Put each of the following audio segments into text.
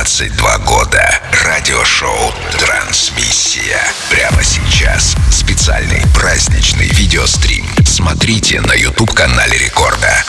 22 года. Радиошоу «Трансмиссия». Прямо сейчас. Специальный праздничный видеострим. Смотрите на YouTube-канале Рекорда.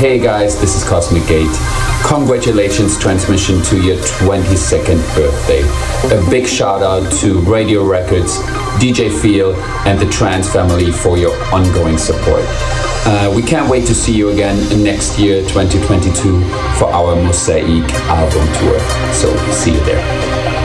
Hey guys, this is Cosmic Gate. Congratulations, transmission to your 22nd birthday. A big shout out to Radio Records, DJ Feel, and the Trans family for your ongoing support. Uh, we can't wait to see you again next year, 2022, for our Mosaic album tour. So, see you there.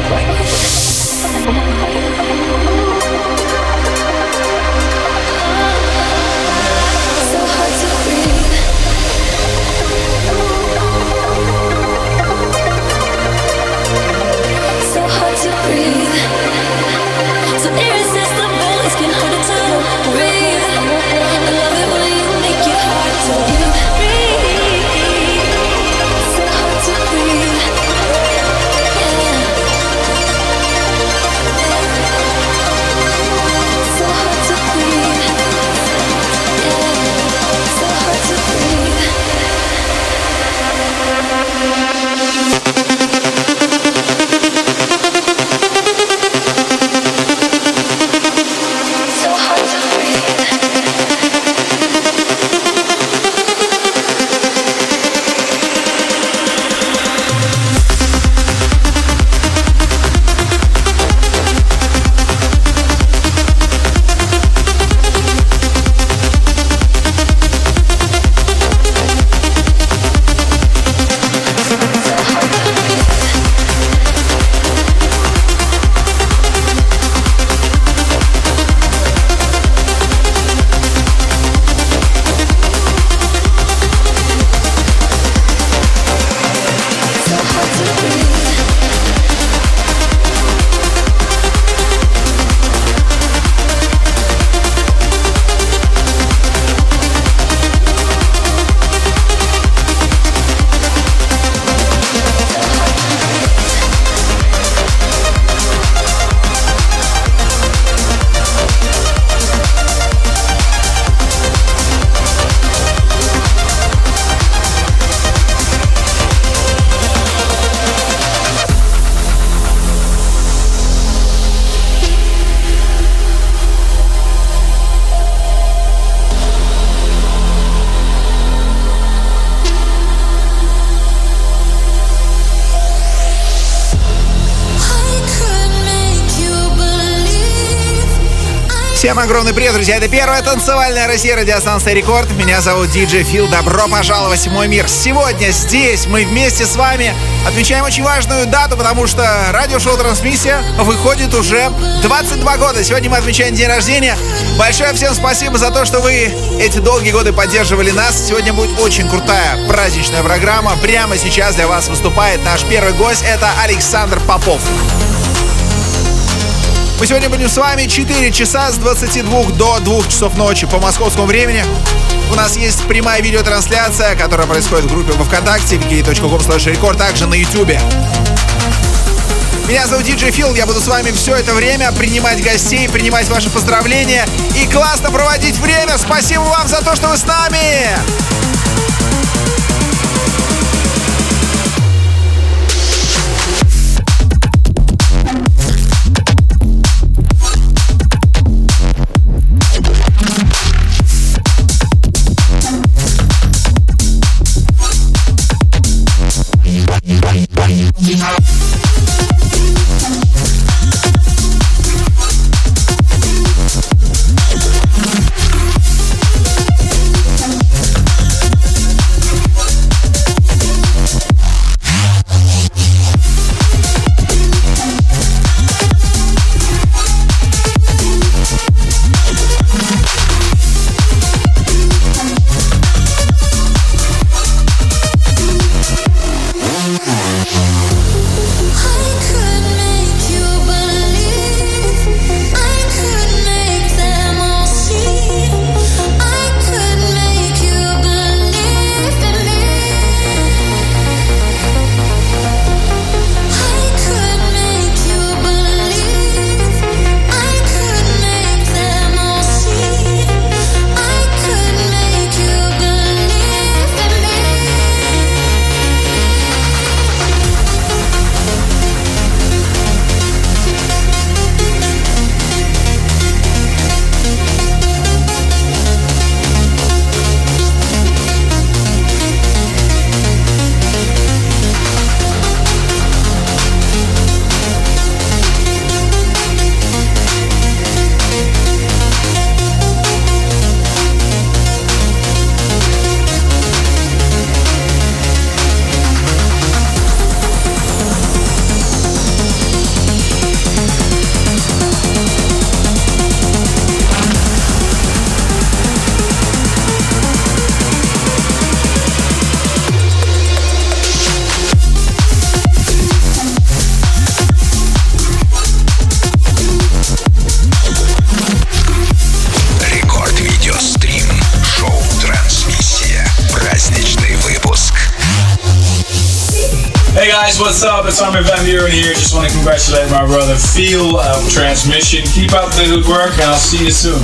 Всем огромный привет, друзья! Это первая танцевальная Россия радиостанция Рекорд. Меня зовут Диджей Фил. Добро пожаловать в мой мир. Сегодня здесь мы вместе с вами отмечаем очень важную дату, потому что радиошоу «Трансмиссия» выходит уже 22 года. Сегодня мы отмечаем день рождения. Большое всем спасибо за то, что вы эти долгие годы поддерживали нас. Сегодня будет очень крутая праздничная программа. Прямо сейчас для вас выступает наш первый гость. Это Александр Попов. Мы сегодня будем с вами 4 часа с 22 до 2 часов ночи по московскому времени. У нас есть прямая видеотрансляция, которая происходит в группе во Вконтакте, wiki.com record, также на YouTube. Меня зовут Диджей Фил, я буду с вами все это время принимать гостей, принимать ваши поздравления и классно проводить время. Спасибо вам за то, что вы с нами! What's up? It's Armin Van Buren here. Just want to congratulate my brother Feel uh, Transmission. Keep up the good work, and I'll see you soon.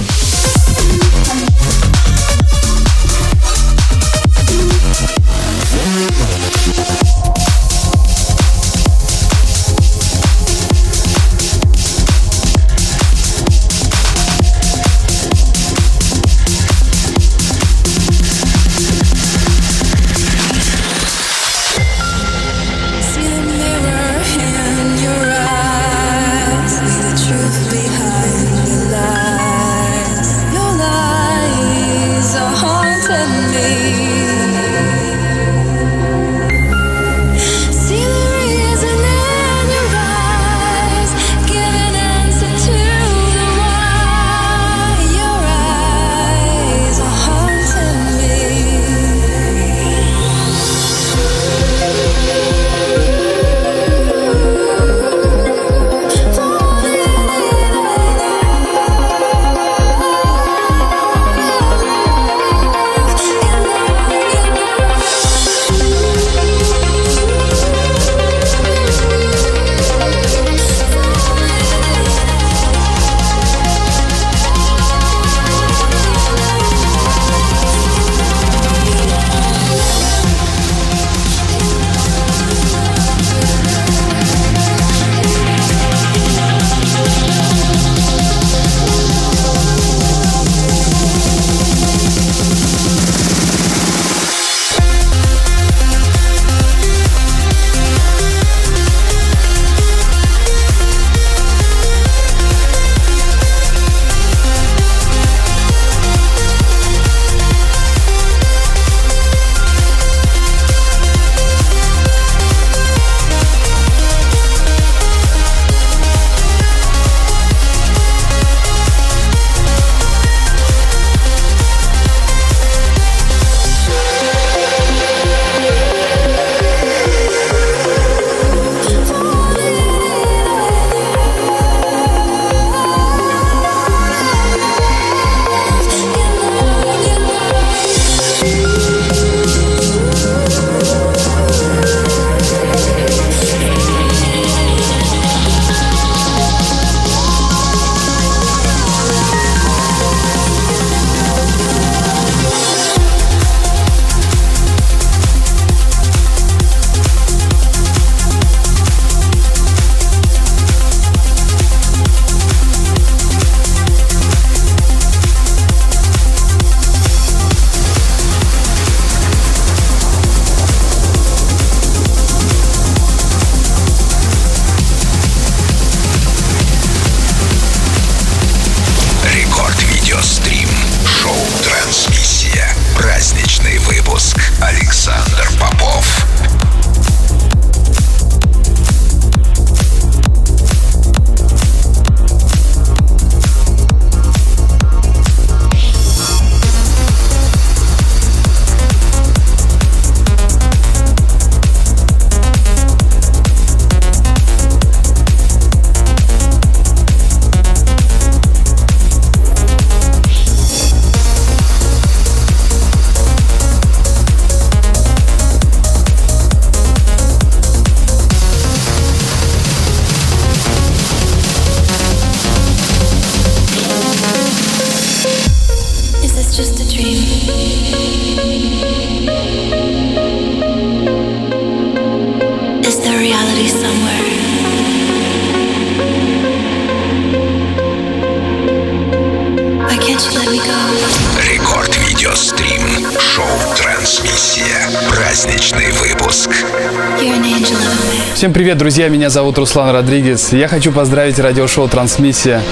Всем привет, друзья! Меня зовут Руслан Родригес. Я хочу поздравить радиошоу «Трансмиссия»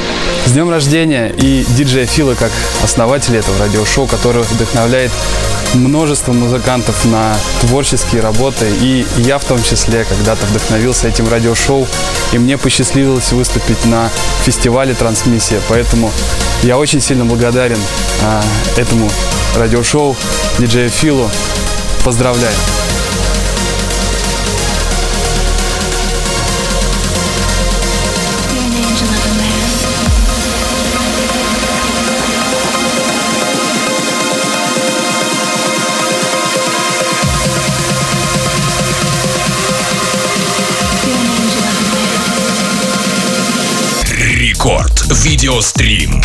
с днем рождения и диджея Фила как основателя этого радиошоу, который вдохновляет множество музыкантов на творческие работы. И я в том числе когда-то вдохновился этим радиошоу, и мне посчастливилось выступить на фестивале «Трансмиссия». Поэтому я очень сильно благодарен а, этому радиошоу, диджею Филу. Поздравляю! Видеострим.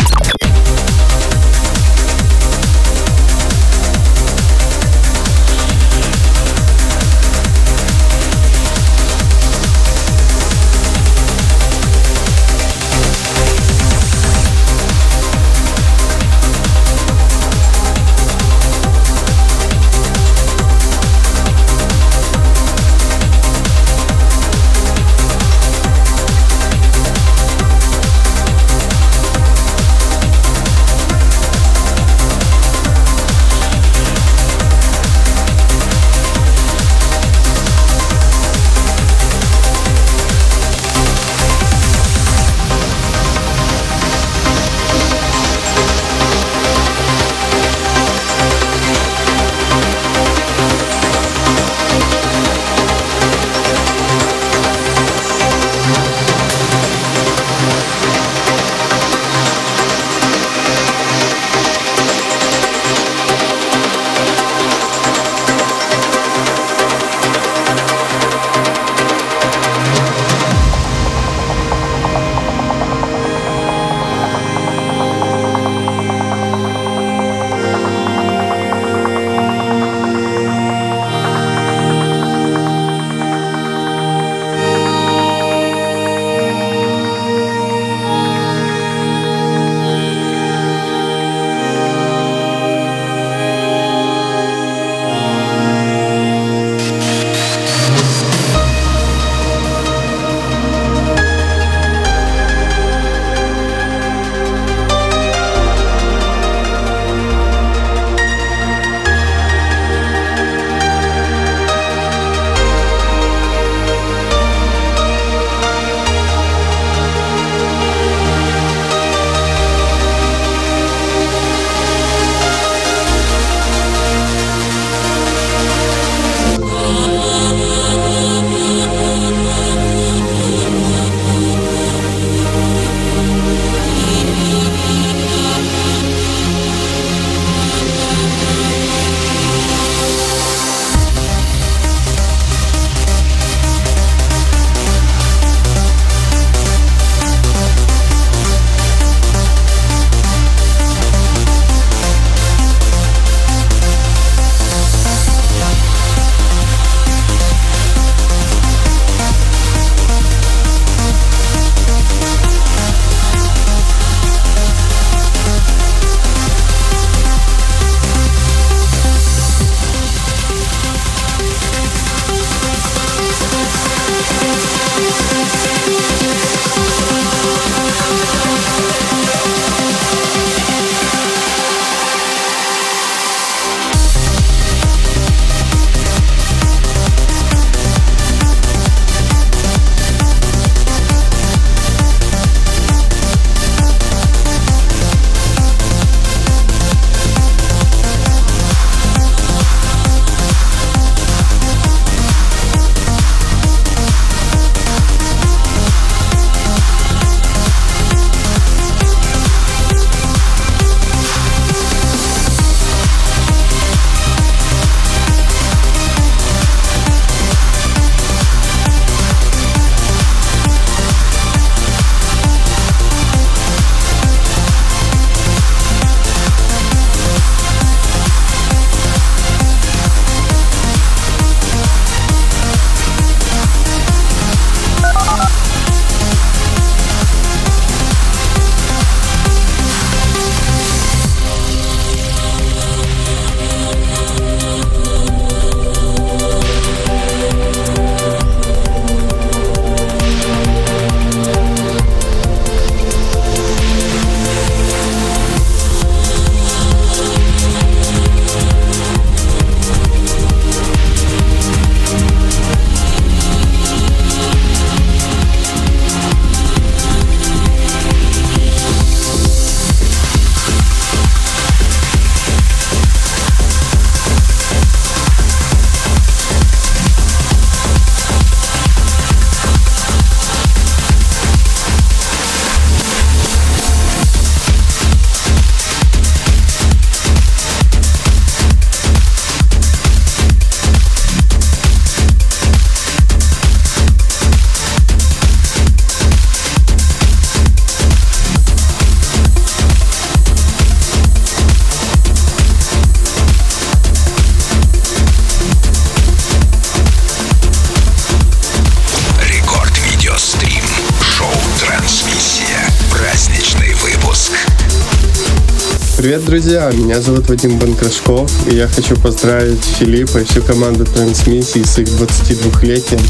Привет, друзья! Меня зовут Вадим Банкрашков, и я хочу поздравить Филиппа и всю команду трансмиссии с их 22-летием,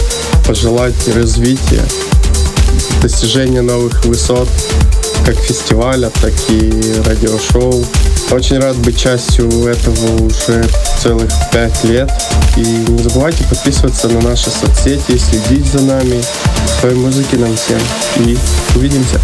пожелать развития, достижения новых высот, как фестиваля, так и радиошоу. Очень рад быть частью этого уже целых пять лет. И не забывайте подписываться на наши соцсети, следить за нами. Своей музыки нам всем. И увидимся.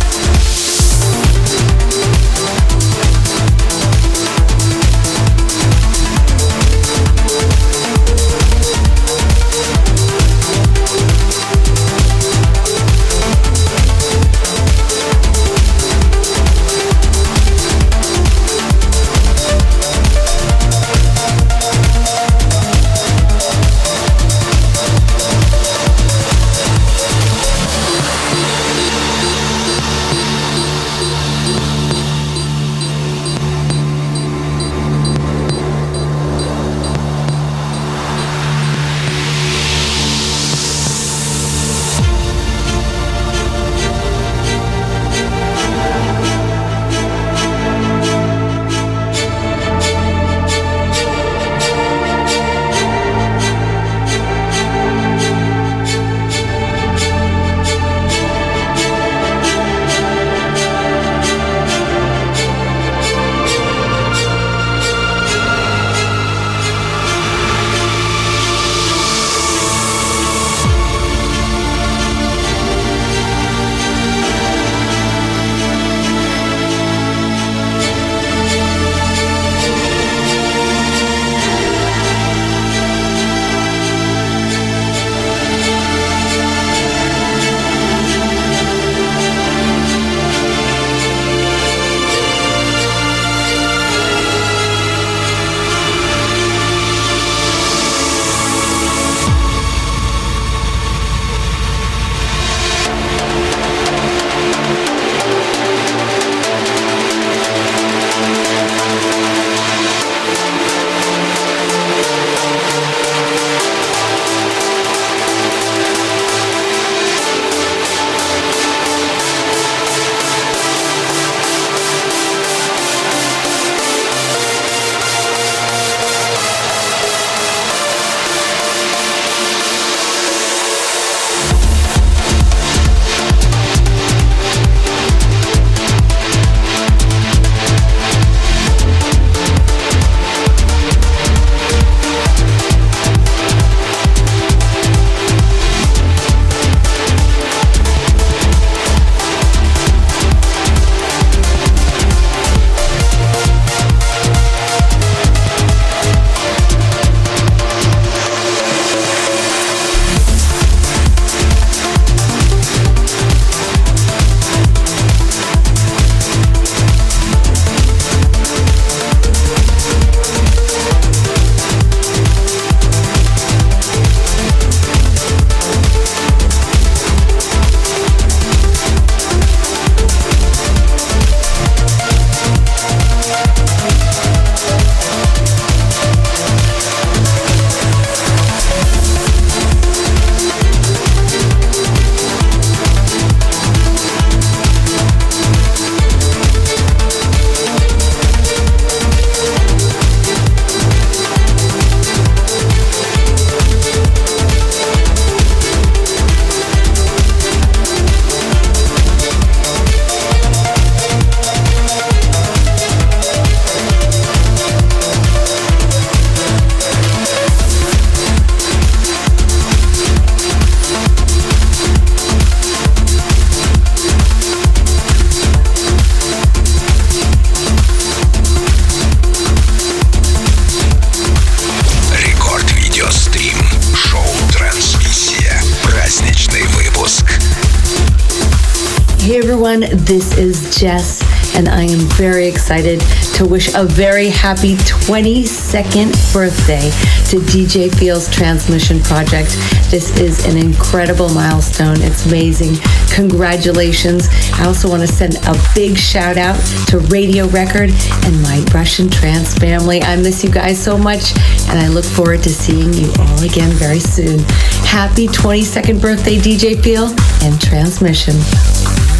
This is Jess, and I am very excited to wish a very happy 22nd birthday to DJ Feel's Transmission Project. This is an incredible milestone. It's amazing. Congratulations. I also want to send a big shout out to Radio Record and my Russian trance family. I miss you guys so much, and I look forward to seeing you all again very soon. Happy 22nd birthday, DJ Feel and Transmission.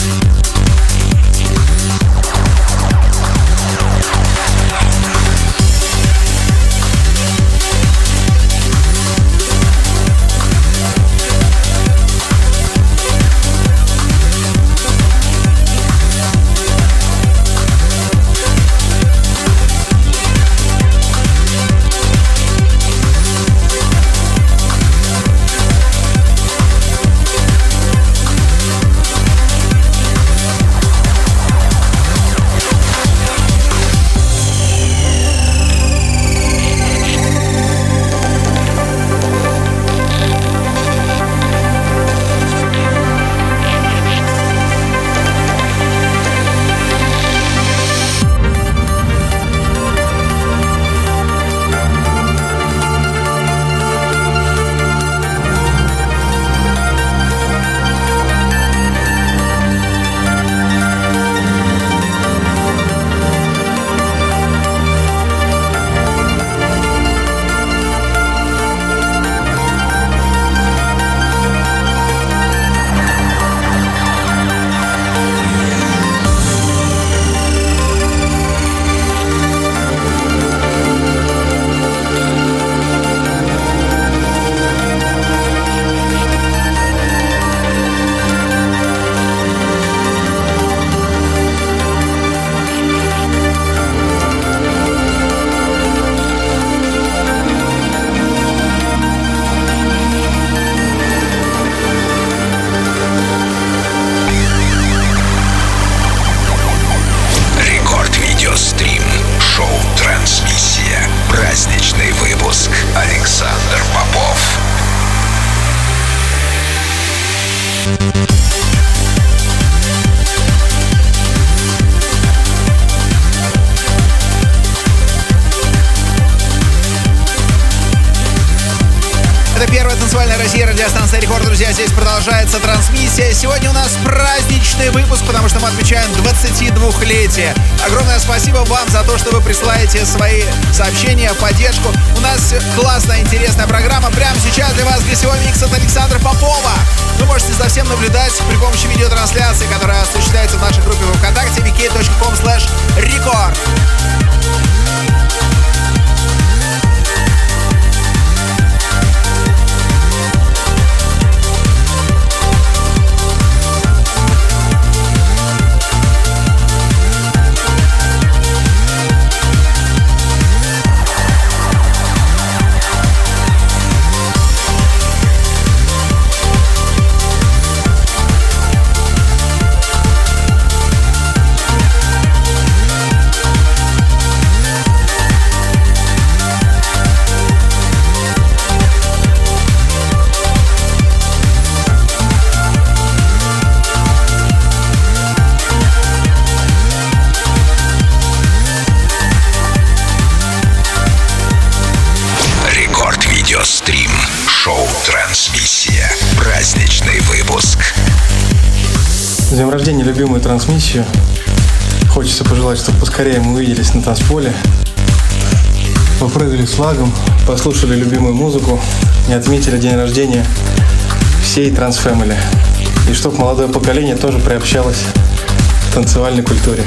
Россия, у нас праздничный выпуск, потому что мы отмечаем 22-летие. Огромное спасибо вам за то, что вы присылаете свои сообщения, поддержку. У нас классная, интересная программа. Прямо сейчас для вас гостевой микс от Александра Попова. Вы можете за всем наблюдать при помощи видеотрансляции, которая осуществляется в нашей группе ВКонтакте vk.com slash record. Днем рождения любимую трансмиссию. Хочется пожелать, чтобы поскорее мы увиделись на танцполе. Попрыгали с флагом, послушали любимую музыку и отметили день рождения всей трансфэмили. И чтобы молодое поколение тоже приобщалось к танцевальной культуре.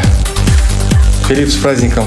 Филипп, с праздником!